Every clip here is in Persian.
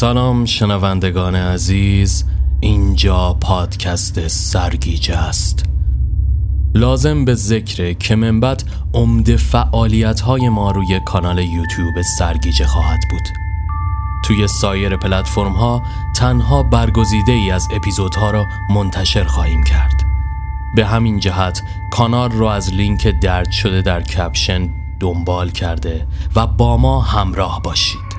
سلام شنوندگان عزیز اینجا پادکست سرگیجه است. لازم به ذکر که منبت عمده فعالیت های ما روی کانال یوتیوب سرگیجه خواهد بود. توی سایر پلتفرم ها تنها برگزیده ای از اپیزودها را منتشر خواهیم کرد. به همین جهت کانال رو از لینک درد شده در کپشن دنبال کرده و با ما همراه باشید.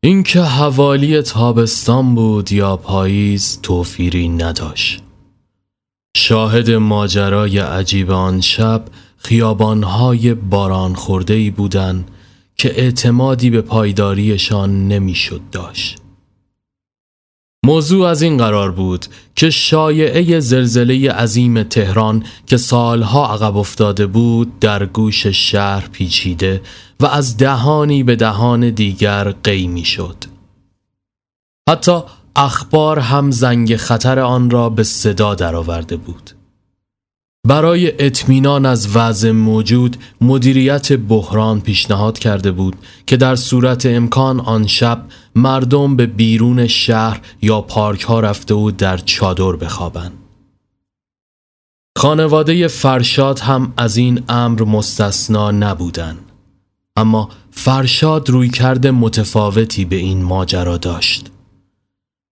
اینکه حوالی تابستان بود یا پاییز توفیری نداشت. شاهد ماجرای عجیب آن شب خیابانهای باران خورده ای بودن که اعتمادی به پایداریشان نمی‌شد داشت. موضوع از این قرار بود که شایعه زلزله عظیم تهران که سالها عقب افتاده بود در گوش شهر پیچیده و از دهانی به دهان دیگر قیمی شد. حتی اخبار هم زنگ خطر آن را به صدا درآورده بود. برای اطمینان از وضع موجود مدیریت بحران پیشنهاد کرده بود که در صورت امکان آن شب مردم به بیرون شهر یا پارک ها رفته و در چادر بخوابند. خانواده فرشاد هم از این امر مستثنا نبودند. اما فرشاد روی کرده متفاوتی به این ماجرا داشت.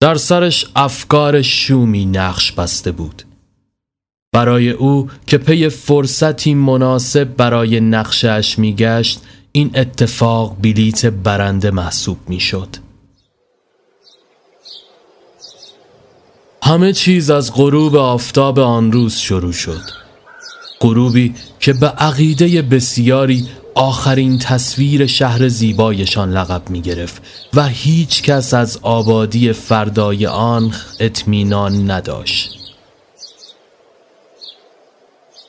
در سرش افکار شومی نقش بسته بود. برای او که پی فرصتی مناسب برای نقشش میگشت این اتفاق بلیت برنده محسوب می‌شد. همه چیز از غروب آفتاب آن روز شروع شد غروبی که به عقیده بسیاری آخرین تصویر شهر زیبایشان لقب می گرفت و هیچ کس از آبادی فردای آن اطمینان نداشت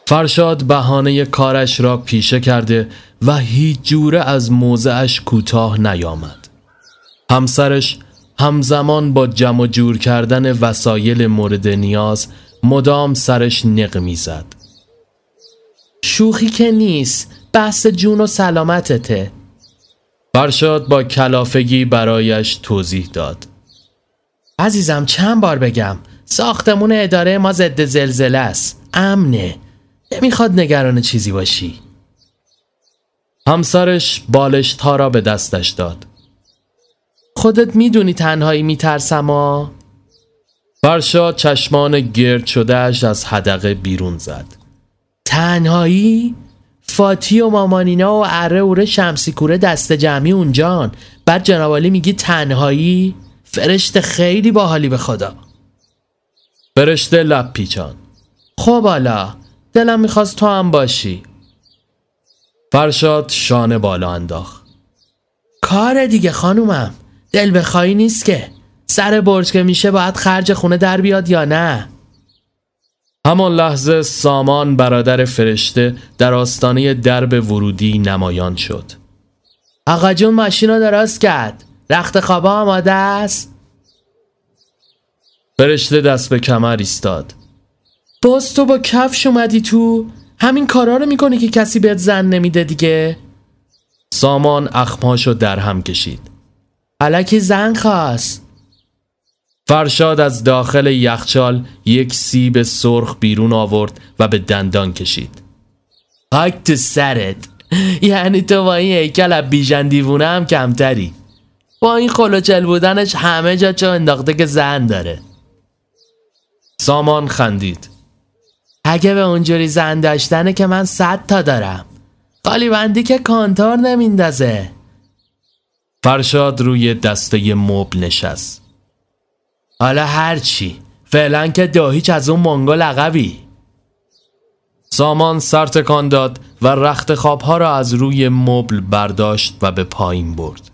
فرشاد بهانه کارش را پیشه کرده و هیچ جوره از موضعش کوتاه نیامد. همسرش همزمان با جمع جور کردن وسایل مورد نیاز مدام سرش نق می‌زد. شوخی که نیست بحث جون و سلامتته. فرشاد با کلافگی برایش توضیح داد. عزیزم چند بار بگم؟ ساختمون اداره ما ضد زلزله است. امنه. نمی‌خواد نگران چیزی باشی. همسرش بالش را به دستش داد. خودت می‌دونی تنهایی میترسم ها؟ فرشاد چشمان گرد شدهش از حدقه بیرون زد. تنهایی؟ فاتی و مامانینا و اره اوره شمسی کوره دست جمعی اونجان. بعد جنابالی میگی تنهایی؟ فرشته خیلی باحالی به خدا. فرشته لب پیچان. خب حالا دلم می‌خواست تو هم باشی. فرشاد شانه بالا انداخت. کار دیگه خانومم دل بخوایی نیست که. سر برج که میشه باید خرج خونه در بیاد یا نه؟ همان لحظه سامان برادر فرشته در آستانه درب ورودی نمایان شد. آقا جون ماشین رو درست کرد. رخت خوابا آماده است؟ فرشته دست به کمر ایستاد. باز تو با کفش اومدی تو؟ همین کارا رو می‌کنی که کسی بهت زن نمیده دیگه؟ سامان اخماشو در هم کشید. علکی زن خواست. فرشاد از داخل یخچال یک سیب سرخ بیرون آورد و به دندان کشید. خاک تو سرت. یعنی تو با این هیکل بیژن دیوونه هم کمتری. با این خلوچل بودنش همه جا چه انداخته که زن داره. سامان خندید. اگه به اونجوری زن داشتنه که من صد تا دارم. قالی بندی که کانتور نمیندازه. فرشاد روی دسته مبل نشست. حالا هرچی. فعلا که داهیچ از اون منگل عقبی سامان سر تکان داد و رخت خوابها را از روی مبل برداشت و به پایین برد.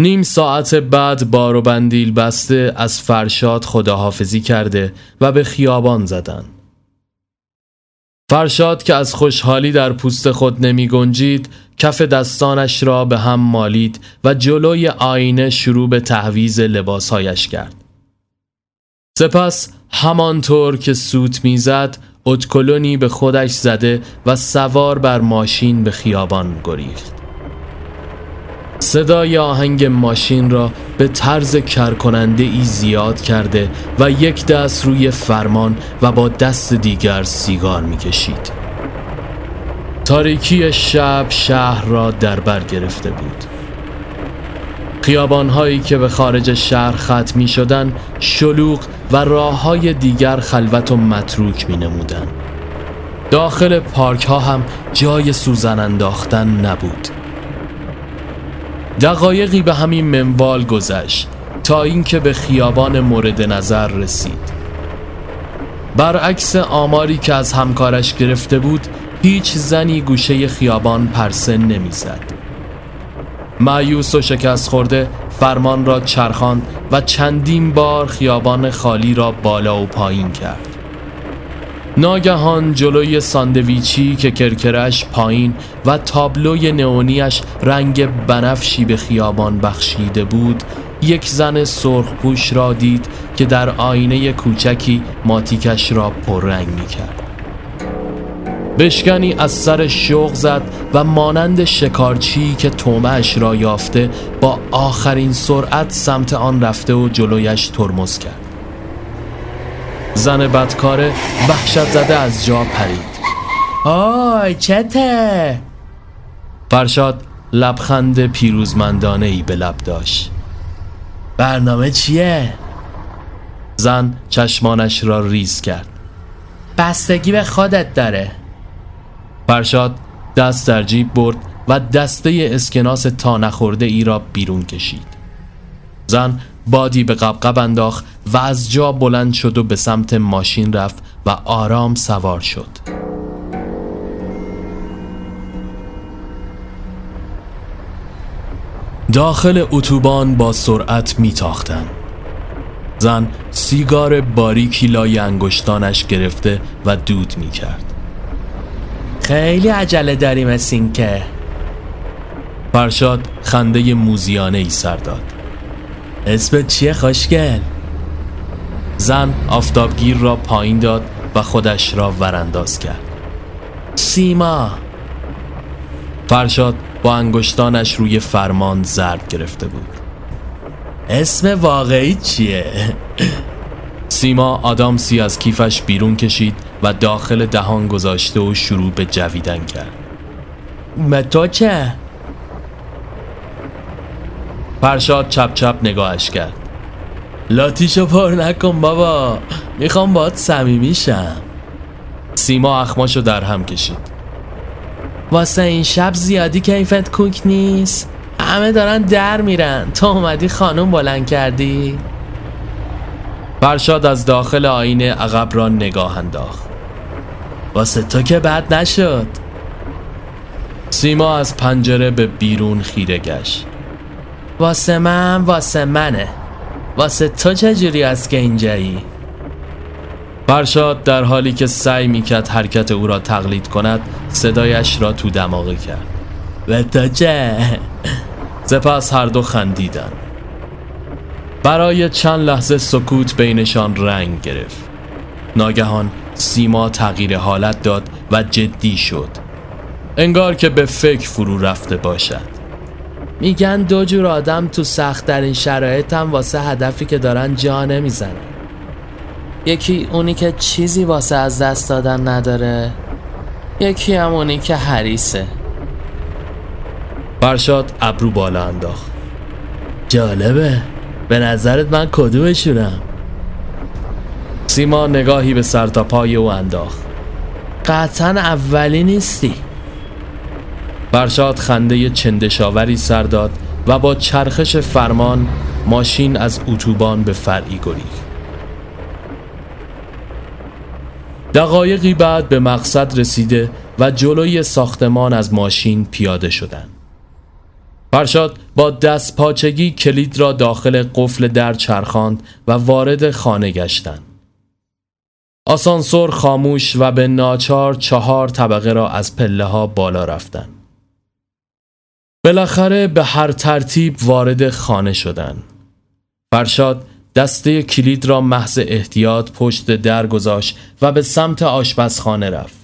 نیم ساعت بعد بار و بندیل بسته از فرشاد خداحافظی کرده و به خیابان زدن فرشاد که از خوشحالی در پوست خود نمی گنجید کف دستانش را به هم مالید و جلوی آینه شروع به تحویز لباسهایش کرد. سپس همانطور که سوت می‌زد اتکلونی به خودش زده و سوار بر ماشین به خیابان گریخت. صدای آهنگ ماشین را به طرز کرکننده ای زیاد کرده و یک دست روی فرمان و با دست دیگر سیگار می‌کشید. تاریکی شب شهر را در بر گرفته بود. خیابانهایی که به خارج شهر ختم می شدن شلوغ و راه های دیگر خلوت و متروک می نمودن. داخل پارک ها هم جای سوزن انداختن نبود. دقایقی به همین منوال گذشت تا اینکه به خیابان مورد نظر رسید. برعکس آماری که از همکارش گرفته بود هیچ زنی گوشه خیابان پرسه نمی‌زد. معیوس و شکست خورده فرمان را چرخاند و چندین بار خیابان خالی را بالا و پایین کرد. ناگهان جلوی ساندویچی که کرکرش پایین و تابلوی نئونیش رنگ بنفشی به خیابان بخشیده بود یک زن سرخپوش را دید که در آینه کوچکی ماتیکش را پررنگ می کرد بشکنی از سر شوق زد و مانند شکارچی که تومش را یافته با آخرین سرعت سمت آن رفته و جلویش ترمز کرد. زن بدکاره وحشت زده از جا پرید. آی چته؟ فرشاد لبخند پیروزمندانه ای به لب داشت. برنامه چیه؟ زن چشمانش را ریز کرد. بستگی به خودت داره. فرشاد دست در جیب برد و دسته اسکناس تا نخورده ای را بیرون کشید. زن بادی به قبقب انداخت و از جا بلند شد و به سمت ماشین رفت و آرام سوار شد. داخل اتوبان با سرعت میتاختند. زن سیگار باریکی لای انگشتانش گرفته و دود می‌کرد. خیلی عجله داریم این که. فرشاد خنده موزیانه ای سر داد. اسمت چیه خوشگل؟ زن آفتابگیر را پایین داد و خودش را ورانداز کرد. سیما! فرشاد با انگشتانش روی فرمان ضرب گرفته بود. اسم واقعی چیه؟ سیما آدامسی از کیفش بیرون کشید و داخل دهان گذاشته و شروع به جویدن کرد. تو چه؟ فرشاد چپ چپ نگاهش کرد. لاتیشو پر نکن بابا. می‌خوام باید صمیمی شم. سیما اخماشو در هم کشید. واسه این شب زیادی کیفت کوک نیست. همه دارن در میرن. تو اومدی خانم بلند کردی؟ فرشاد از داخل آینه عقب را نگاه انداخت. واسه تو که بد نشد. سیما از پنجره به بیرون خیره گشت. واسه من واسه منه. واسه تو چجوری است که اینجایی؟ فرشاد در حالی که سعی می‌کرد حرکت او را تقلید کند صدایش را تو دماغه کرد. و تو چه؟ سپس هر دو خندیدن. برای چند لحظه سکوت بینشان رنگ گرفت. ناگهان سیما تغییر حالت داد و جدی شد. انگار که به فکر فرو رفته باشد. میگن دو جور آدم تو سخت در این شرایط هم واسه هدفی که دارن جا نمی‌زنن. یکی اونی که چیزی واسه از دست دادن نداره یکی هم اونی که حریسه فرشاد ابرو بالا انداخت. جالبه. به نظرت من کدومشونم؟ سیما نگاهی به سر تا پای او انداخت. قطعا اولی نیستی. فرشاد خنده چندشاوری سر داد و با چرخش فرمان ماشین از اتوبان به فرعی گریخت دقایقی بعد به مقصد رسیده و جلوی ساختمان از ماشین پیاده شدند. فرشاد با دست پاچگی کلید را داخل قفل در چرخاند و وارد خانه گشتند. آسانسور خاموش و به ناچار چهار طبقه را از پله ها بالا رفتن. بالاخره به هر ترتیب وارد خانه شدن. فرشاد دسته کلید را محض احتیاط پشت در گذاشت و به سمت آشپزخانه رفت.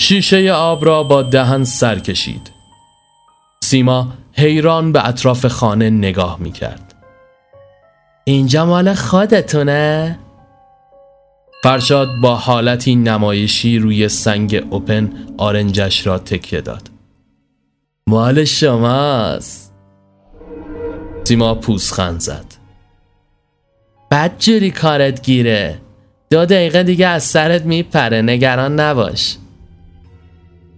شیشه آب را با دهن سر کشید. سیما حیران به اطراف خانه نگاه می کرد. اینجا مال خودتونه؟ فرشاد با حالتی نمایشی روی سنگ اوپن آرنجش را تکیه داد. مال شماست. سیما پوسخند زد. بد جوری کارت گیره. دو دقیقه دیگه از سرت میپره نگران نباش.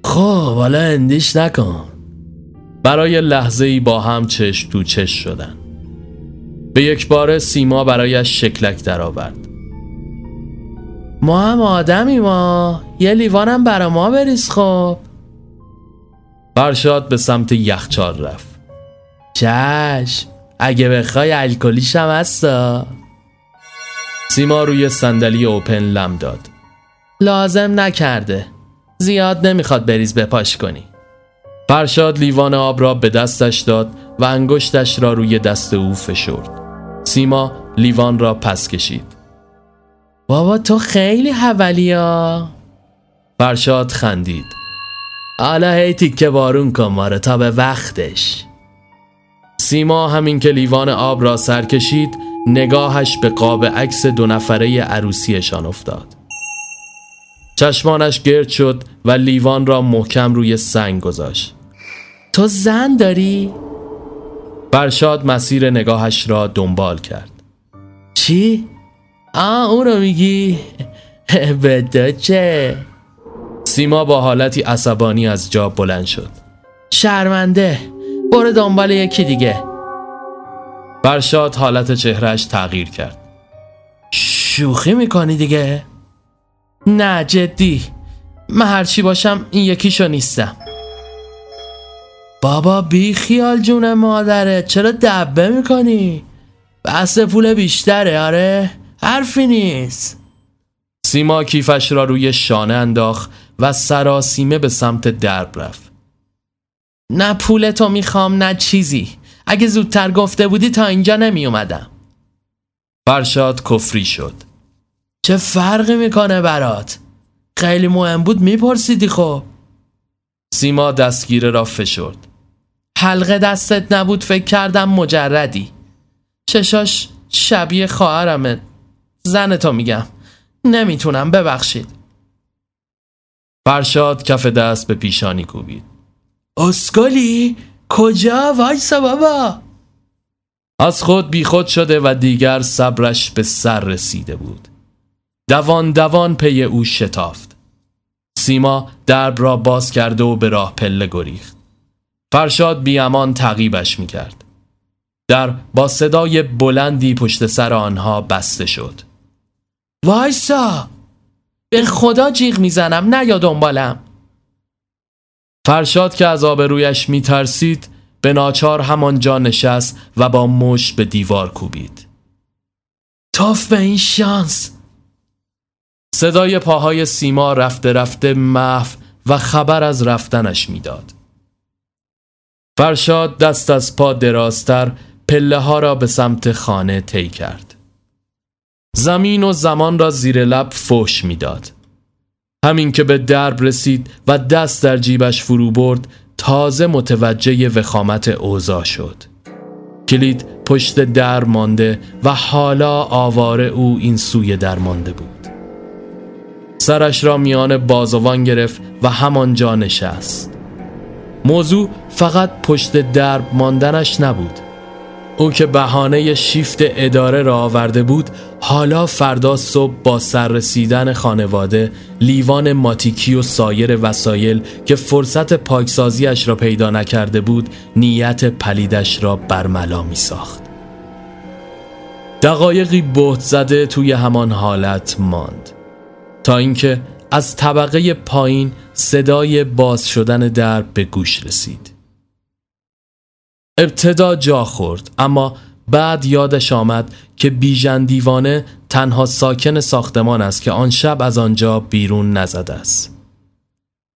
خب حالا اندیش نکن برای لحظه ای با هم چشم تو چش شدن به یک بار سیما برایش شکلک درآورد. ما هم آدمی ما یه لیوانم برا ما بریز خب فرشاد به سمت یخچال رفت. چشم اگه بخوای الکلیشم هستا. سیما روی صندلی اوپن لم داد. لازم نکرده. زیاد نمی‌خواد بریز بپاش کنی. فرشاد لیوان آب را به دستش داد و انگشتش را روی دست او فشرد. سیما لیوان را پس کشید. بابا تو خیلی ها فرشاد خندید. حالا هی تیکه بارون کن ماره تا به وقتش سیما همین که لیوان آب را سر کشید نگاهش به قاب عکس دو نفره عروسیشان افتاد چشمانش گرد شد و لیوان را محکم روی سنگ گذاشت تو زن داری؟ برشاد مسیر نگاهش را دنبال کرد چی؟ آه اون رو میگی؟ به چه؟ سیما با حالتی عصبانی از جا بلند شد. شرمنده. برو دنبال یکی دیگه. برشاد حالت چهرش تغییر کرد. شوخی می‌کنی دیگه؟ نه جدی. من هرچی باشم این یکیشو نیستم. بابا بی خیال جون مادره. چرا دبه می‌کنی؟ بحث پول بیشتره آره؟ حرفی نیست. سیما کیفش را روی شانه انداخت. و سراسیمه به سمت درب رفت. نه پولتو می‌خوام نه چیزی. اگه زودتر گفته بودی تا اینجا نمی اومدم فرشاد کفری شد. چه فرقی می‌کنه برات؟ خیلی مهم بود میپرسیدی خب؟ سیما دستگیره را فشرد. حلقه دستت نبود فکر کردم مجردی. چشاش شبیه خواهرمه. زنتو میگم. نمی‌تونم ببخشید. فرشاد کف دست به پیشانی کوبید. اسکلی کجا وایسا بابا؟ از خود بیخود شده و دیگر صبرش به سر رسیده بود. دوان دوان پی او شتافت. سیما درب را باز کرده و به راه پله گریخت. فرشاد بیامان تعقیبش می‌کرد. در با صدای بلندی پشت سر آنها بسته شد. وایسا! به خدا جیغ می‌زنم نه یا دنبالم فرشاد که از آبرویش میترسید به ناچار همانجا نشست و با مش به دیوار کوبید توف به این شانس صدای پاهای سیما رفته رفته محو و خبر از رفتنش می‌داد. فرشاد دست از پا درازتر پله ها را به سمت خانه طی کرد. زمین و زمان را زیر لب فوش می‌داد. همین که به درب رسید و دست در جیبش فرو برد تازه متوجه وخامت اوضاع شد. کلید پشت در مانده و حالا آواره او این سوی در مانده بود. سرش را میان بازوان گرفت و همانجا نشست. موضوع فقط پشت درب ماندنش نبود او که بهانه شیفت اداره را آورده بود حالا فردا صبح با سررسیدن خانواده لیوان ماتیکی و سایر وسایل که فرصت پاکسازیش را پیدا نکرده بود نیت پلیدش را برملا می ساخت دقایقی بهت زده توی همان حالت ماند. تا اینکه از طبقه پایین صدای باز شدن در به گوش رسید. ابتدا جا خورد اما بعد یادش آمد که بیژن دیوانه تنها ساکن ساختمان است که آن شب از آنجا بیرون نزده است.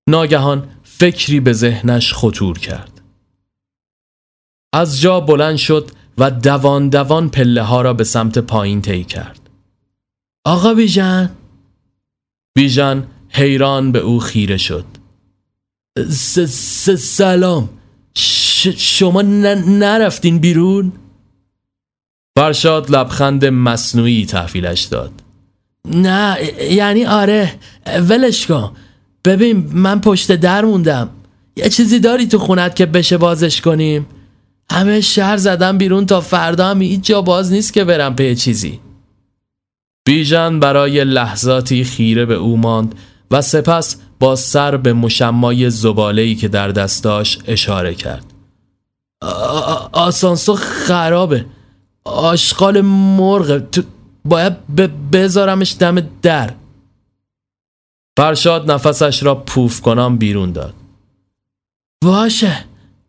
ناگهان فکری به ذهنش خطور کرد. از جا بلند شد و دوان دوان پله ها را به سمت پایین طی کرد. آقا بیژن بیژن حیران به او خیره شد. سلام شما نرفتین بیرون؟ فرشاد لبخند مصنوعی تحویلش داد. نه یعنی آره ولش کن. ببین من پشت در موندم. یه چیزی داری تو خونت که بشه بازش کنیم؟ همه شهر زدم بیرون تا فردا هم هیچ جا باز نیست که برم پی چیزی. بیژن برای لحظاتی خیره به او ماند و سپس با سر به مشمای زباله‌ای که در دست داشت اشاره کرد. آسانسور خرابه. آشغال مرغ تو باید بذارمش دم در. فرشاد نفسش را پوف کنم بیرون داد. باشه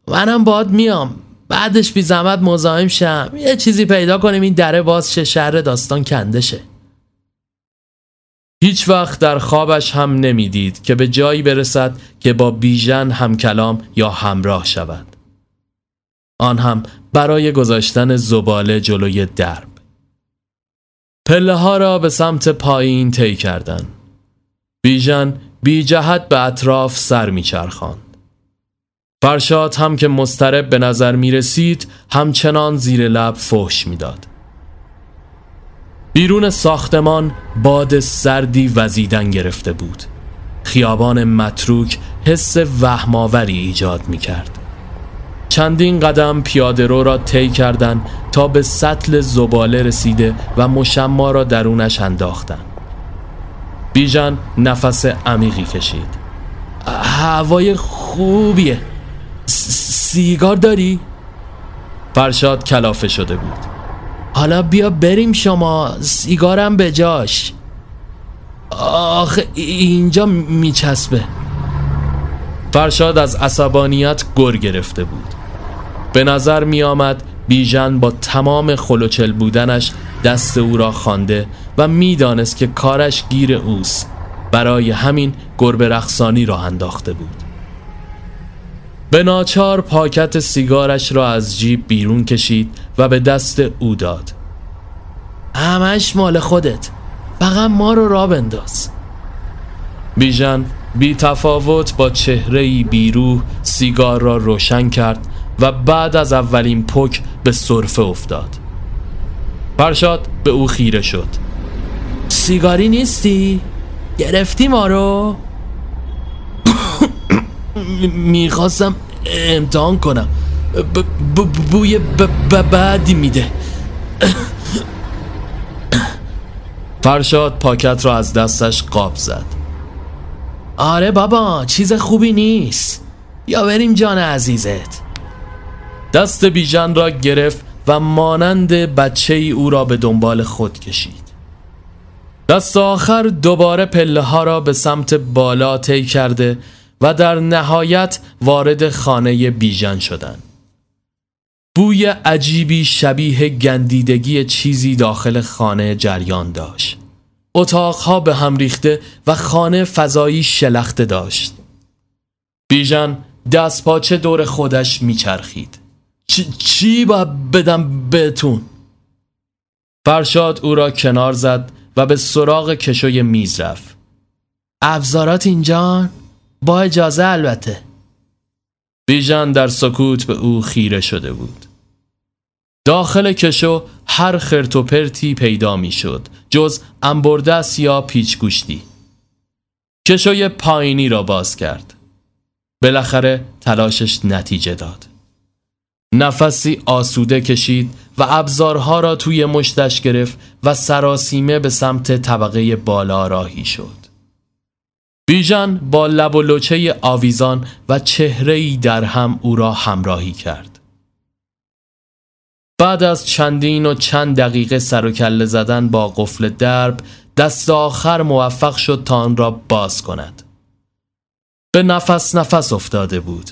منم باد میام. بعدش بی زحمت مزاحم شم. یه چیزی پیدا کنیم این دره باز شه شهر داستان کنده شه. هیچ وقت در خوابش هم نمی‌دید که به جایی برسد که با بیژن هم کلام یا همراه شود. آن هم برای گذاشتن زباله جلوی درب پله ها را به سمت پایین طی کردند. بیژن بی جهت به اطراف سر میچرخاند. فرشاد هم که مسترب به نظر می رسید همچنان زیر لب فحش می‌داد. بیرون ساختمان باد سردی وزیدن گرفته بود. خیابان متروک حس وهماوری ایجاد می کرد. چندین قدم پیاده رو را طی کردند تا به سطل زباله رسیده و مشما را درونش انداختن بیژن نفس عمیقی کشید. هوای خوبیه. سیگار داری؟ فرشاد کلافه شده بود. حالا بیا بریم شما. سیگارم به جاش. آخه اینجا میچسبه. فرشاد از عصبانیت گر گرفته بود. به نظر می آمد بیژن با تمام خلوچل بودنش دست او را خوانده و می‌دانست که کارش گیر اوست. برای همین گربه رخصانی را انداخته بود. به ناچار پاکت سیگارش را از جیب بیرون کشید و به دست او داد. همش مال خودت. فقط ما رو را بنداز. بیژن بی تفاوت با چهره بیروح سیگار را روشن کرد و بعد از اولین پک به صرفه افتاد. فرشاد به او خیره شد. سیگاری نیستی؟ گرفتی ما رو؟ می‌خواستم امتحان کنم. بوی بعدی میده. فرشاد پاکت را از دستش قاب زد. آره بابا چیز خوبی نیست. یا بریم جان عزیزت. دست بیژن را گرفت و مانند بچه ای او را به دنبال خود کشید دست آخر دوباره پله ها را به سمت بالا طی کرده و در نهایت وارد خانه بیژن شدند. بوی عجیبی شبیه گندیدگی چیزی داخل خانه جریان داشت. اتاقها به هم ریخته و خانه فضایی شلخته داشت. بیژن دست پاچه دور خودش میچرخید. چی, چی باید بدم بهتون؟ فرشاد او را کنار زد و به سراغ کشوی میز رفت. ابزارات اینجا با اجازه البته. بیژن در سکوت به او خیره شده بود. داخل کشو هر خرت و پرتی پیدا می شد جز انبردست یا پیچ گوشتی. کشوی پایینی را باز کرد. بالاخره تلاشش نتیجه داد. نفسی آسوده کشید و ابزارها را توی مشتش گرفت و سراسیمه به سمت طبقه بالا راهی شد. بیژن با لب و لچه آویزان و چهره‌ای در هم او را همراهی کرد. بعد از چندین و چند دقیقه سر و کله زدن با قفل درب دست آخر موفق شد تا آن را باز کند. به نفس نفس افتاده بود.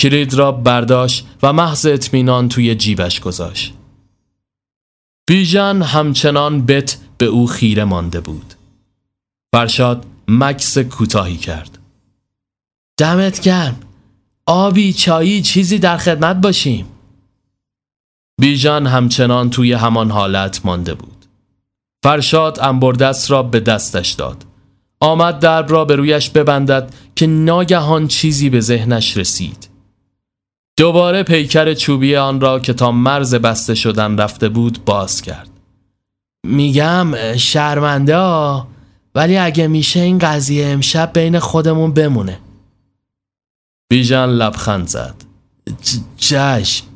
کلید را برداشت و محض اطمینان توی جیبش گذاشت. بیژن همچنان بت به او خیره مانده بود. فرشاد مکس کوتاهی کرد. دمت گرم. آبی چایی چیزی در خدمت باشیم. بیژن همچنان توی همان حالت مانده بود. فرشاد انبردست را به دستش داد. آمد درب را به رویش ببندد که ناگهان چیزی به ذهنش رسید. دوباره پیکر چوبی آن را که تا مرز بسته شدن رفته بود باز کرد. میگم شرمنده ها ولی اگه میشه این قضیه امشب بین خودمون بمونه. بیژن لبخند زد. چشم.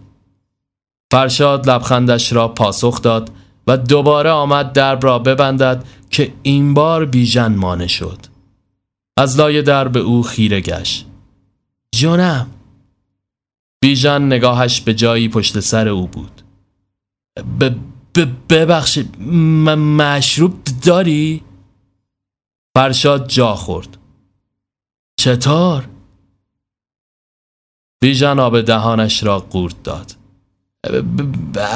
فرشاد لبخندش را پاسخ داد و دوباره آمد درب را ببندد که این بار بیژن مانه شد. از لای در به او خیره گشت. جونم. بیژن نگاهش به جایی پشت سر او بود ببخشید مشروب داری؟ فرشاد جا خورد چطور؟ بیژن آب دهانش را قورت داد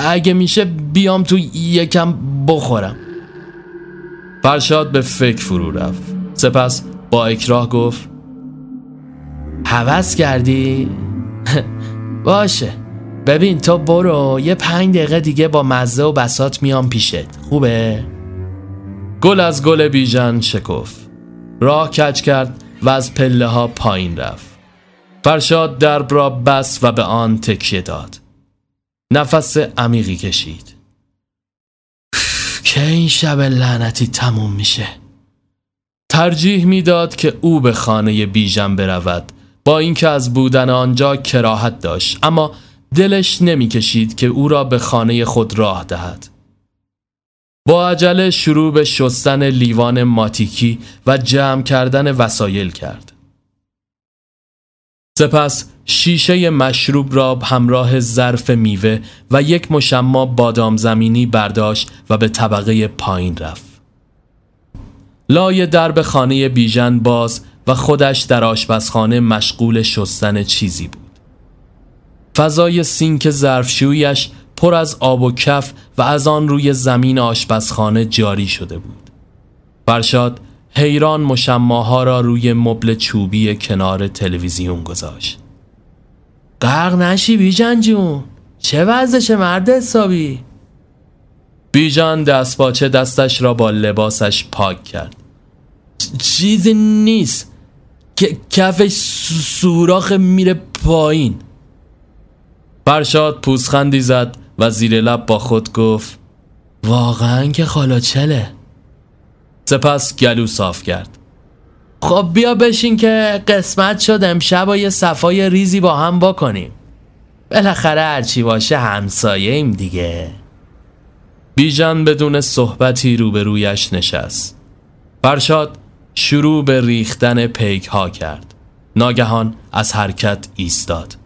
اگه میشه بیام تو یکم بخورم فرشاد به فکر فرو رفت سپس با اکراه گفت حوض کردی؟ باشه. ببین تو برو یه پنج دقیقه دیگه با مزه و بسات میام پیشت. خوبه؟ گل از گل بیژن شکف راه کج کرد و از پله ها پایین رفت. فرشاد درب را بس و به آن تکیه داد. نفس عمیقی کشید. که این شب لعنتی تموم میشه؟ ترجیح می‌داد که او به خانه بیژن برود با اینکه از بودن آنجا کراهت داشت اما دلش نمی‌کشید که او را به خانه خود راه دهد با عجله شروع به شستن لیوان ماتیکی و جمع کردن وسایل کرد سپس شیشه مشروب را همراه ظرف میوه و یک مشما بادام زمینی برداشت و به طبقه پایین رفت. لای درب خانه بیژن باز و خودش در آشپزخانه مشغول شستن چیزی بود. فضای سینک ظرفشویش پر از آب و کف و از آن روی زمین آشپزخانه جاری شده بود. فرشاد حیران مشماها را روی مبل چوبی کنار تلویزیون گذاشت. غرق نشی بیجان جون چه وضعش مرد حسابی بیژن دست باچه دستش را با لباسش پاک کرد چیزی نیست کفش سوراخ میره پایین. فرشاد پوزخندی زد و زیر لب با خود گفت واقعا که خالا چله سپس گلو صاف کرد. خب بیا بشین که قسمت شد امشب و یه صفای ریزی با هم بکنیم. بالاخره هرچی باشه همسایه ایم دیگه. بیژن بدون صحبتی روبرویش نشست. فرشاد شروع به ریختن پیک ها کرد. ناگهان از حرکت ایستاد.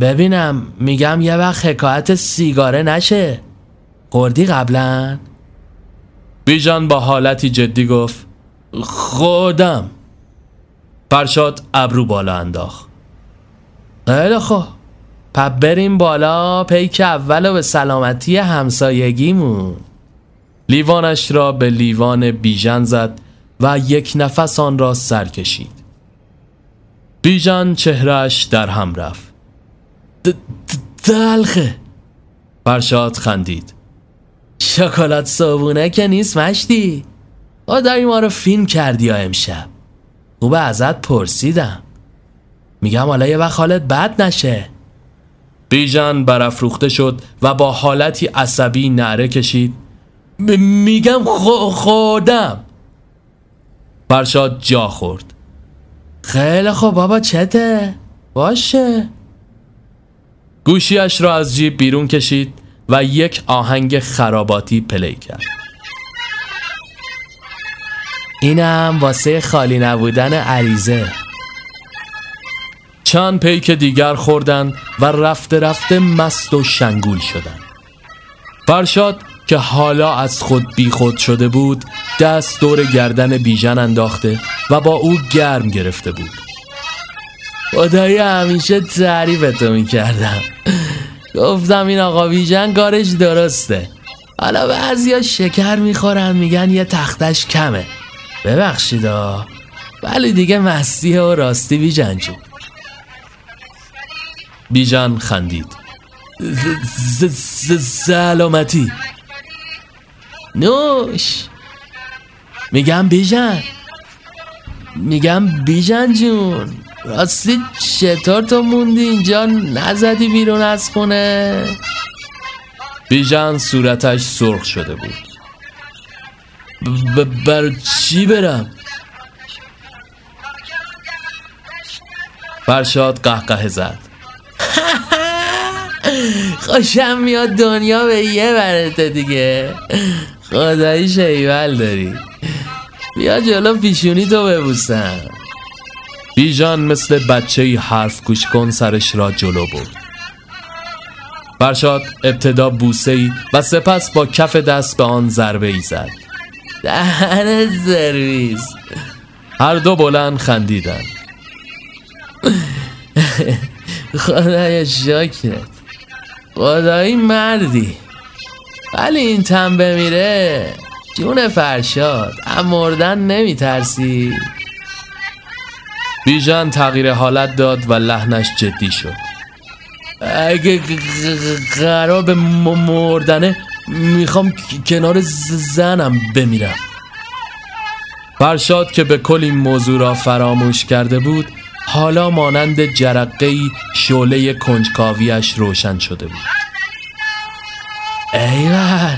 ببینم میگم یه وقت حکایت سیگاره نشه. خوردی قبلا؟ بیژن با حالتی جدی گفت خودم فرشاد ابرو بالا انداخت. خیلی خوب. پس بریم بالا پیک اول و به سلامتی همسایگیمون. لیوانش را به لیوان بیژن زد. و یک نفس آن را سر کشید. بیژن چهرش در هم رفت. دلخه! فرشاد خندید. شکلات صابونه که نیست مشتی. داری ما رو فیلم کردی یا امشب. خوبه ازت پرسیدم. میگم حالا یه وقت حالت بد نشه. بیژن برافروخته شد و با حالتی عصبی نعره کشید. میگم خودم فرشاد جا خورد. خیلی خوب بابا چته؟ باشه. گوشیش را از جیب بیرون کشید و یک آهنگ خراباتی پلی کرد. اینم واسه خالی نبودن عریزه چند پیک دیگر خوردند و رفته رفته مست و شنگول شدند. فرشاد که حالا از خود بیخود شده بود دست دور گردن بیژن انداخته و با او گرم گرفته بود. خدایی همیشه تعریفتو می‌کردم. گفتم این آقا بیژن کارش درسته. حالا بعضیا شکر می‌خورن میگن یه تختش کمه. ببخشیدا ولی دیگه مستیه و راستی بیجن جون. بیژن خندید. سلامتی. نوش. میگم بیژن. میگم بیژن جون. راستی چطور تو موندی اینجا نزدی بیرون از خونه. بیژن صورتش سرخ شده بود. بر چی برم؟ فرشاد قهقه زد. خوشم میاد دنیا به یه برته دیگه. خدایی شیول داری. بیا جلو پیشونی تو ببوسم. بیژن مثل بچه حرف گوش کن سرش را جلو برد. فرشاد ابتدا بوسه ای و سپس با کف دست به آن ضربه ای زد. دهن سرویس. هر دو بلند خندیدن. خدای شاکرت. خدایی مردی. ولی این تن بمیره. جون فرشاد هم مردن نمی ترسی بیژن تغییر حالت داد و لحنش جدی شد. اگه قرار به مردنه می‌خوام کنار زنم بمیرم. فرشاد که به کل این موضوع را فراموش کرده بود حالا مانند جرقهی شعله کنجکاویش روشن شده بود. ایول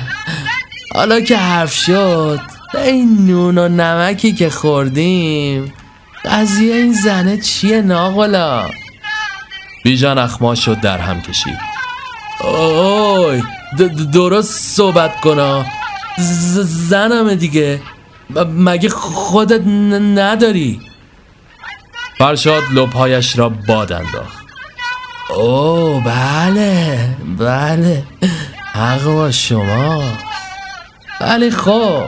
حالا که حرف شد به این نون و نمکی که خوردیم قضیه این زنه چیه ناغلا بیژن اخماش شد در هم کشید. اوی درست صحبت کنا زنمه دیگه. مگه خودت نداری؟ فرشاد لبهایش را باد انداخت. اوه بله بله. حق شما. ولی خب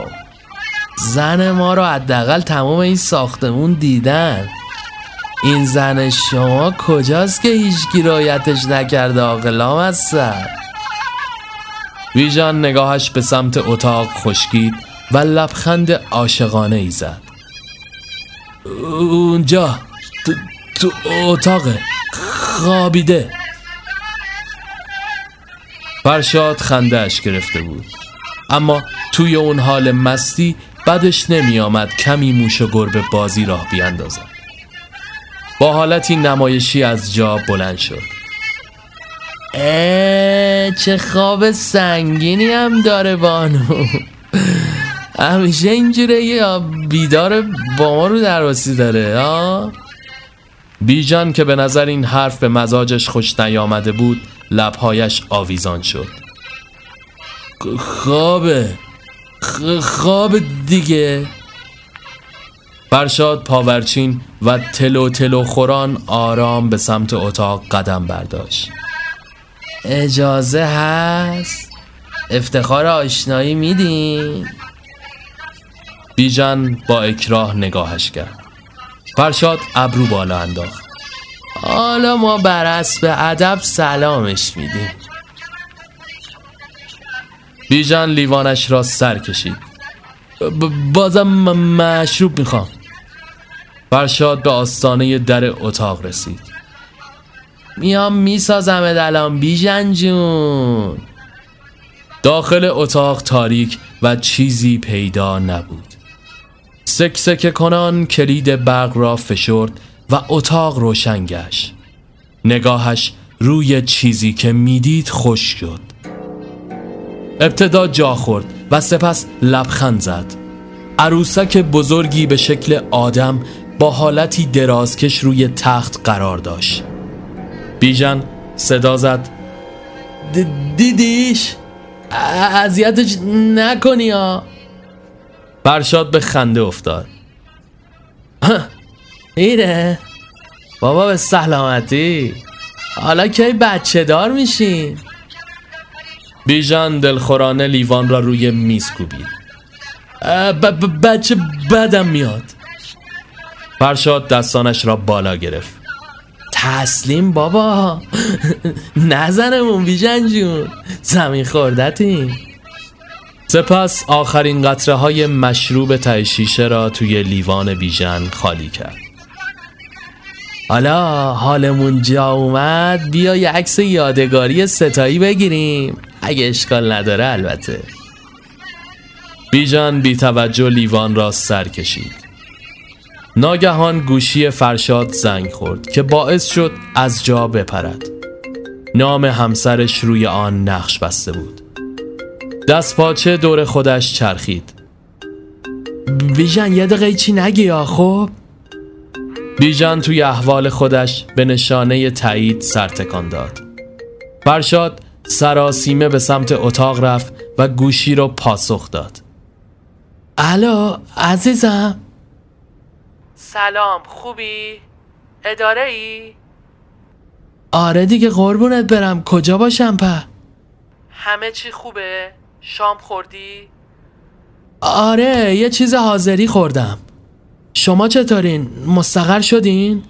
زن ما رو حداقل تمام این ساختمون دیدن. این زن شما کجاست که هیچ رایتش نکرده آقلام هستن ویژان نگاهش به سمت اتاق خشکید و لبخند عاشقانه ای زد. اونجا تو, اتاق خوابیده فرشاد خندهش گرفته بود. اما توی اون حال مستی بدش نمی آمد کمی موش و گربه بازی راه بیاندازد. با حالتی نمایشی از جا بلند شد. چه خواب سنگینی هم داره بانو. همیشه اینجوره یا بیدار با ما رو درواسی داره ها بیجان که به نظر این حرف به مزاجش خوش نیامده بود لبهایش آویزان شد. خوابه خواب دیگه. فرشاد پاورچین و تلو تلو خوران آرام به سمت اتاق قدم برداشت. اجازه هست؟ افتخار آشنایی میدین؟ بیژن با اکراه نگاهش کرد. فرشاد ابرو بالا انداخت. حالا ما بر به ادب سلامش میدیم. بیژن لیوانش را سر کشید. بازم مشروب می‌خوام. فرشاد به آستانه در اتاق رسید. میام می‌سازم الان بیژن جون. داخل اتاق تاریک و چیزی پیدا نبود. سکسک کنان کلید برق را فشرد و اتاق روشن گشت. نگاهش روی چیزی که می‌دید خوش شد. ابتدا جا خورد و سپس لبخند زد. عروسک بزرگی به شکل آدم با حالتی درازکش روی تخت قرار داشت. بیژن صدا زد. دیدیش؟ اذیتش نکنی ها. برشاد به خنده افتاد. ایره. بابا به سلامتی. حالا کی بچه دار میشین؟ بیژن دلخورانه لیوان را روی میز کوبید. بچه بدم میاد. فرشاد دستانش را بالا گرفت. تسلیم بابا. نزنمون بیژن جون. زمین خوردتیم سپس آخرین قطره های مشروب تای را توی لیوان بیژن خالی کرد. حالا حالمون جا اومد بیا یه عکس یادگاری ستایی بگیریم. اگه اشکال نداره البته. بیژن بی توجه لیوان را سر کشید. ناگهان گوشی فرشاد زنگ خورد که باعث شد از جا بپرد. نام همسرش روی آن نقش بسته بود. دست پاچه دور خودش چرخید. بیژن یه دقیقه چی نگی یا خب بیژن توی احوال خودش به نشانه تایید سرتکان داد فرشاد سراسیمه به سمت اتاق رفت و گوشی رو پاسخ داد الو عزیزم سلام خوبی؟ اداره ای؟ آره دیگه قربونت برم کجا باشم په؟ همه چی خوبه؟ شام خوردی؟ آره یه چیز حاضری خوردم شما چطورین؟ مستقر شدین؟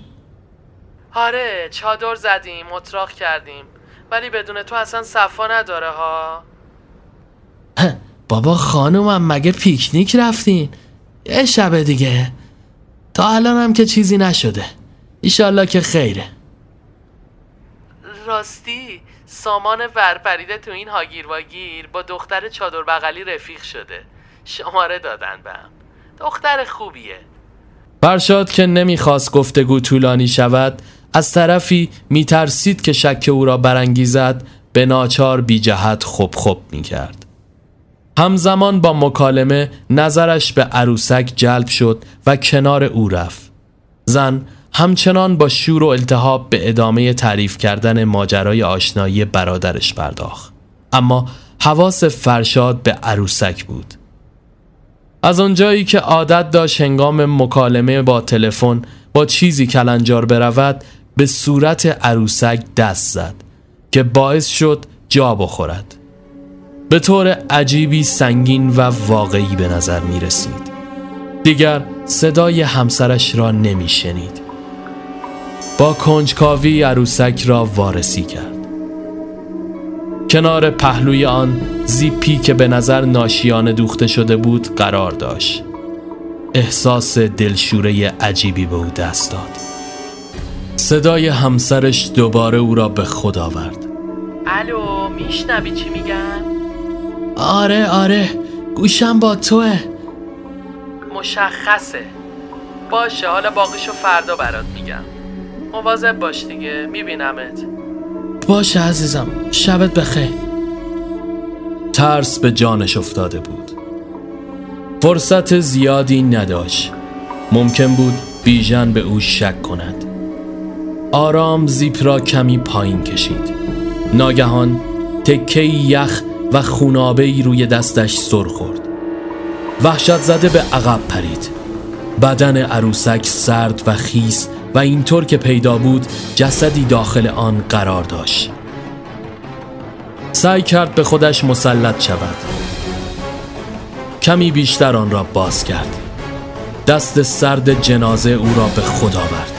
آره چادر زدیم مطراق کردیم. ولی بدون تو اصلا صفا نداره ها؟ بابا خانومم مگه پیکنیک رفتین؟ یه شب دیگه. تا الان هم که چیزی نشده. ایشالله که خیره. راستی سامان ورپریده تو این هاگیر واگیر با دختر چادر بغلی رفیق شده. شماره دادن بهم. دختر خوبیه. فرشاد که نمی‌خواست گفتگو طولانی شود از طرفی میترسید که شک او را برانگیزد به ناچار بی جهت خوب خوب می‌کرد. همزمان با مکالمه نظرش به عروسک جلب شد و کنار او رفت. زن همچنان با شور و التهاب به ادامه تعریف کردن ماجرای آشنایی برادرش پرداخت. اما حواس فرشاد به عروسک بود. از آنجایی که عادت داشت هنگام مکالمه با تلفن با چیزی کلنجار برود به صورت عروسک دست زد که باعث شد جا بخورد. به طور عجیبی سنگین و واقعی به نظر می رسید. دیگر صدای همسرش را نمی شنید. با کنجکاوی عروسک را وارسی کرد. کنار پهلوی آن زیپی که به نظر ناشیانه دوخته شده بود قرار داشت. احساس دلشوره عجیبی به او دست داد. صدای همسرش دوباره او را به خود آورد. الو میشنوی چی میگم؟ آره آره گوشم با توه. مشخصه. باشه حالا باقیشو فردا برات میگم. مواظب باش دیگه میبینمت. باشه عزیزم شبت بخیر. ترس به جانش افتاده بود. فرصت زیادی نداشت. ممکن بود بیژن به او شک کند. آرام زیپ را کمی پایین کشید. ناگهان تکه یخ و خونابه ای روی دستش سر خورد. وحشت زده به عقب پرید. بدن عروسک سرد و خیس و اینطور که پیدا بود جسدی داخل آن قرار داشت. سعی کرد به خودش مسلط شود. کمی بیشتر آن را باز کرد. دست سرد جنازه او را به خود آورد.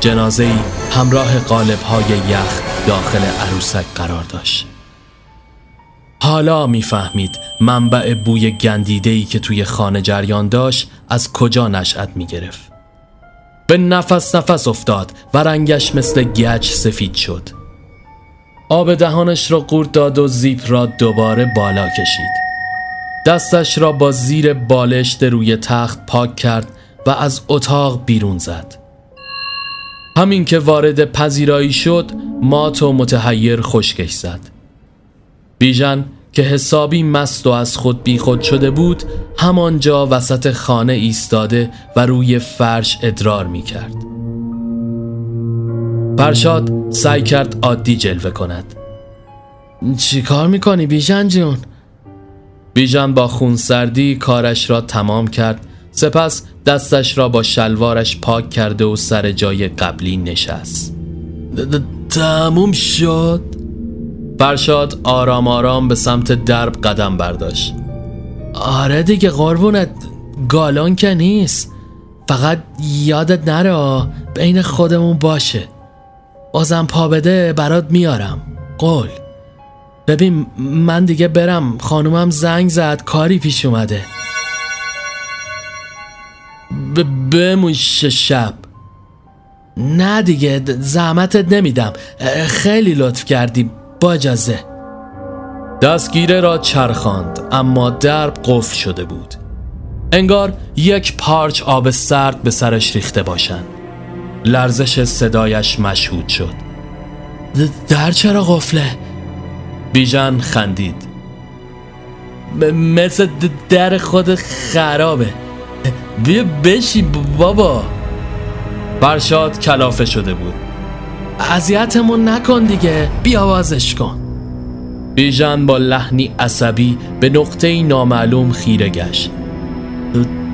جنازه ای همراه قالب های یخ داخل عروسک قرار داشت. حالا می‌فهمید منبع بوی گندیدهی که توی خانه جریان داشت از کجا نشأت می گرفت. به نفس نفس افتاد و رنگش مثل گچ سفید شد. آب دهانش را قورت داد و زیپ را دوباره بالا کشید. دستش را با زیر بالشت روی تخت پاک کرد و از اتاق بیرون زد. همین که وارد پذیرایی شد مات و متحیر خشکش زد. بیژن که حسابی مست و از خود بیخود شده بود همانجا وسط خانه ایستاده و روی فرش ادرار می کرد فرشاد سعی کرد عادی جلوه کند. چی کار می‌کنی بیژن جون؟ بیژن با خونسردی کارش را تمام کرد سپس دستش را با شلوارش پاک کرده و سر جای قبلی نشست. تموم شد؟ فرشاد آرام آرام به سمت درب قدم برداشت. آره دیگه قربونت گالان که نیست. فقط یادت نره بین خودمون باشه. بازم پا بده برات میارم. قول. ببین من دیگه برم. خانومم زنگ زد کاری پیش اومده. ب- بموش شب. نه دیگه زحمتت نمیدم. خیلی لطف کردی. با اجازه. دستگیره را چرخاند اما درب قفل شده بود. انگار یک پارچ آب سرد به سرش ریخته باشند. لرزش صدایش مشهود شد. در چرا قفله؟ بیژن خندید. مثل در خود خرابه. بیا بشی بابا. فرشاد کلافه شده بود. اذیتمون نکن دیگه. بیا بازش کن. بیژن با لحنی عصبی به نقطه نامعلوم خیره گشت.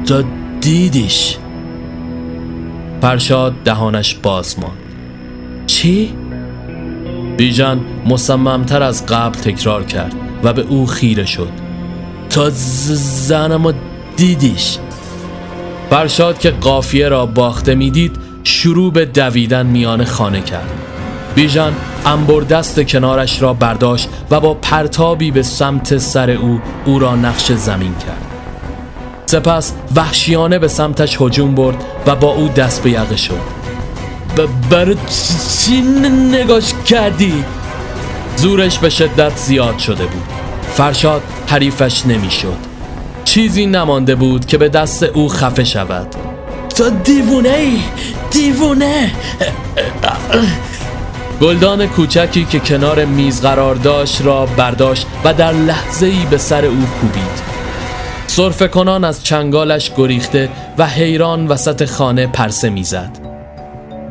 تو دیدیش. فرشاد دهانش باز ماند. چی؟ بیژن مصممتر از قبل تکرار کرد و به او خیره شد. تا زنمو دیدیش. فرشاد که قافیه را باخته می‌دید شروع به دویدن میان خانه کرد. بیژن انبر دست کنارش را برداشت و با پرتابی به سمت سر او او را نقش زمین کرد. سپس وحشیانه به سمتش هجوم برد و با او دست به یقه شد. برای چی نگاش کردی؟ زورش به شدت زیاد شده بود. فرشاد حریفش نمی‌شد. چیزی نمانده بود که به دست او خفه شود. تو دیوونه ای؟ دیوونه. گلدان کوچکی که کنار میز قرار داشت را برداشت و در لحظه ای به سر او کوبید. صرف کنان از چنگالش گریخته و حیران وسط خانه پرسه می‌زد.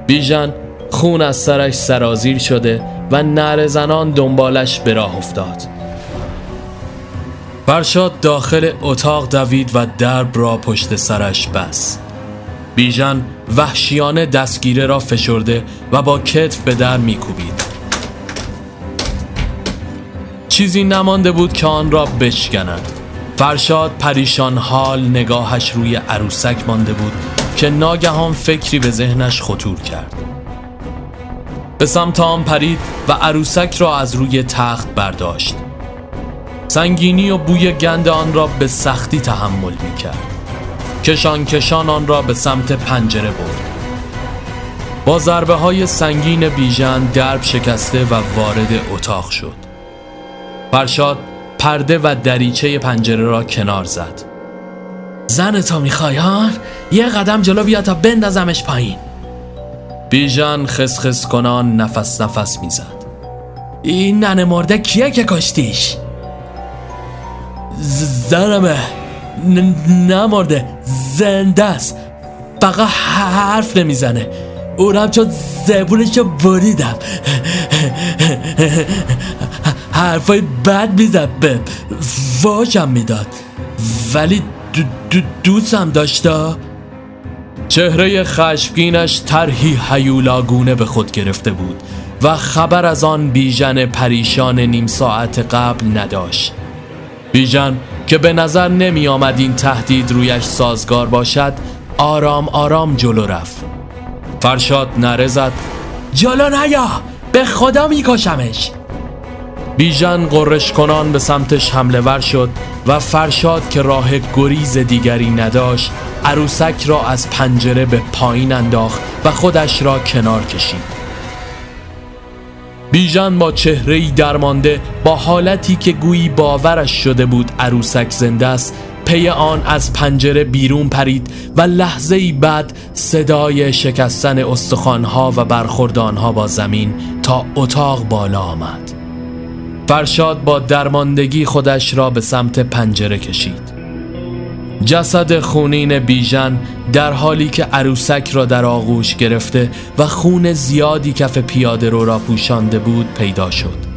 بیژن خون از سرش سرازیر شده و نر زنان دنبالش به راه افتاد. فرشاد داخل اتاق دوید و درب را پشت سرش بس بیژن وحشیانه دستگیره را فشرده و با کتف به در میکوبید. چیزی نمانده بود که آن را بشکند. فرشاد پریشان حال نگاهش روی عروسک مانده بود که ناگهان فکری به ذهنش خطور کرد. به سمت آن پرید و عروسک را از روی تخت برداشت. سنگینی و بوی گند آن را به سختی تحمل می کرد کشان کشان آن را به سمت پنجره برد. با ضربه های سنگین بیژن درب شکسته و وارد اتاق شد. فرشاد پرده و دریچه پنجره را کنار زد. زن تا می‌خوای یه قدم جلو بیا تا بندازمش پایین. بیژن خسخس کنان نفس نفس می‌زد. این ننه مرده کیه که کشتیش؟ زنمه. نمرده. زنده است. فقط حرف نمی‌زنه. اونم چون زبونشو بریدم. حرفای بد می‌زد به فاشم می‌داد. ولی دو دوستم داشتا. چهره خشمگینش طرحی هیولاگونه به خود گرفته بود و خبر از آن بیژن پریشان نیم ساعت قبل نداشت. بیژن که به نظر نمی آمد این تهدید رویش سازگار باشد آرام آرام جلو رفت. فرشاد نره زد. جلو نیا به خدا میکشمش. بیژن قرش کنان به سمتش حمله ور شد و فرشاد که راه گریز دیگری نداشت عروسک را از پنجره به پایین انداخت و خودش را کنار کشید. بیژن با چهره درمانده با حالتی که گویی باورش شده بود عروسک زنده است پی آن از پنجره بیرون پرید و لحظه ای بعد صدای شکستن استخوانها و برخوردانها با زمین تا اتاق بالا آمد. فرشاد با درماندگی خودش را به سمت پنجره کشید. جسد خونین بیژن در حالی که عروسک را در آغوش گرفته و خون زیادی کف پیاده رو را پوشانده بود پیدا شد.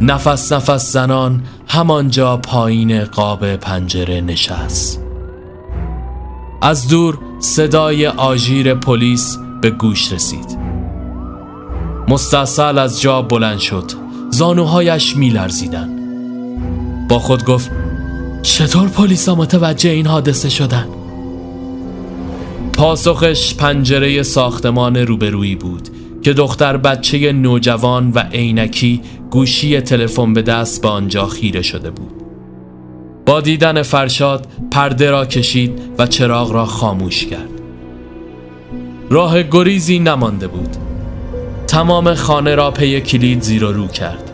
نفس نفس زنان همانجا پایین قاب پنجره نشست. از دور صدای آژیر پلیس به گوش رسید. مستصل از جا بلند شد. زانوهایش میلرزیدن. با خود گفت چطور پلیس متوجه این حادثه شدن؟ پاسخش پنجره ساختمان روبرویی بود که دختر بچه نوجوان و عینکی گوشی تلفن به دست به آنجا خیره شده بود. با دیدن فرشاد پرده را کشید و چراغ را خاموش کرد. راه گریزی نمانده بود. تمام خانه را پی کلید زیر و رو کرد.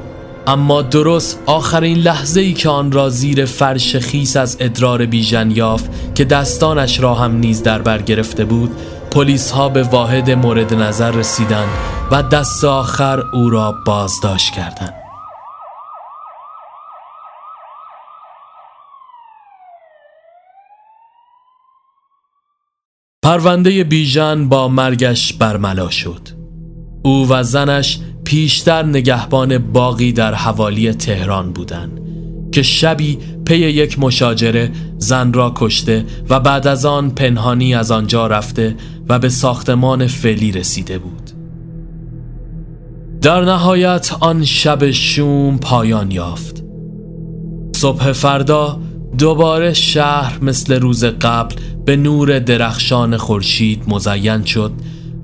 اما درست آخرین لحظه ای که آن را زیر فرش خیس از ادرار بیژن یافت که دستانش را هم نیز در بر گرفته بود پلیس ها به واحد مورد نظر رسیدند و دست آخر او را بازداشت کردند. پرونده بیژن با مرگش برملا شد. او و زنش پیشتر نگهبان باقی در حوالی تهران بودند که شبی پی یک مشاجره زن را کشته و بعد از آن پنهانی از آنجا رفته و به ساختمان فعلی رسیده بود. در نهایت آن شب شوم پایان یافت. صبح فردا دوباره شهر مثل روز قبل به نور درخشان خورشید مزین شد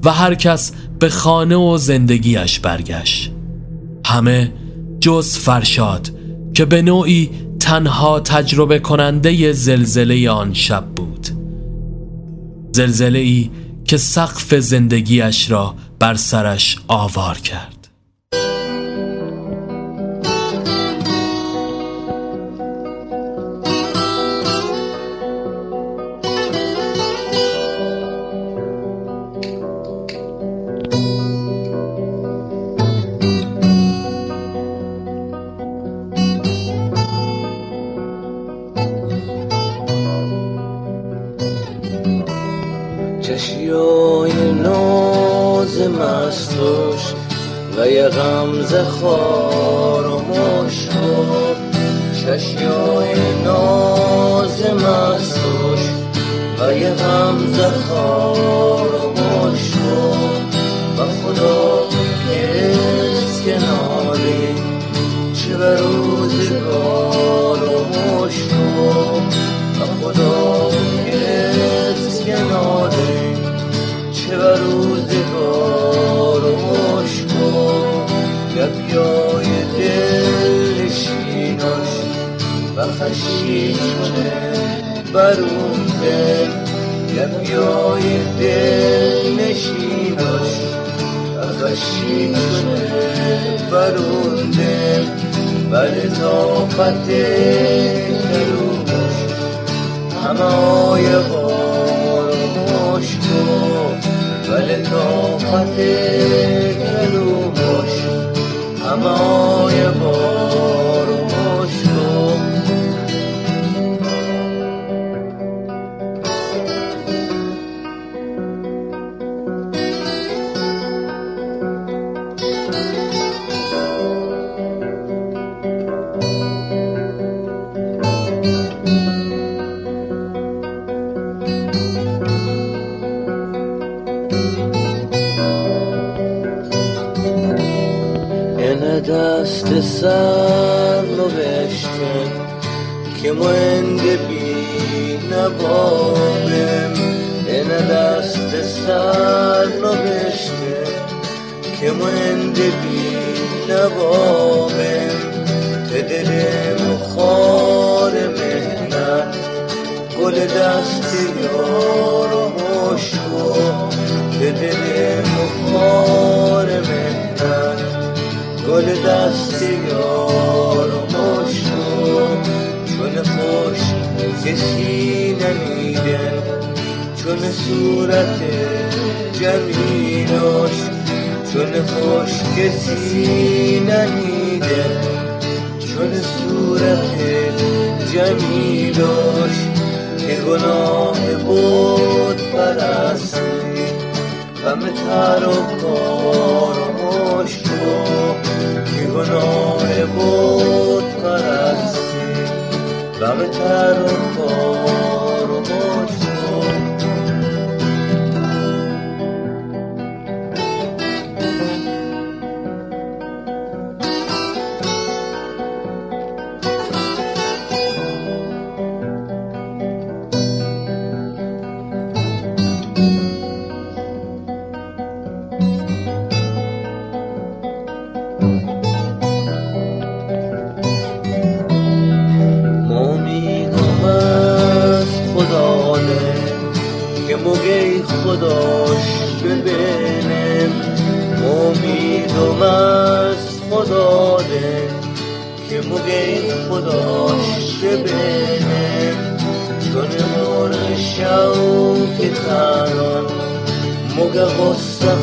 و هر کس به خانه و زندگیش برگشت. همه جز فرشاد که به نوعی تنها تجربه کننده زلزله آن شب بود. زلزله ای که سقف زندگیش را بر سرش آوار کرد. و خشیشونه برون دل گپیای دل نشیناش و خشیشونه برون دل بله طاقت دلوش همه آی غار و مشکو بله طاقت دلوش همای من بی نبابم این دست سر نوشته که من بی نبابم به دل مخار مهنت گل دست یار صورت جمیلاش چون خوش کسی نمیده چون صورت جمیلاش که گناه بود پرستی. غم تر و کار و که گناه بود پرستی. غم تر و شوک تران موگه غصه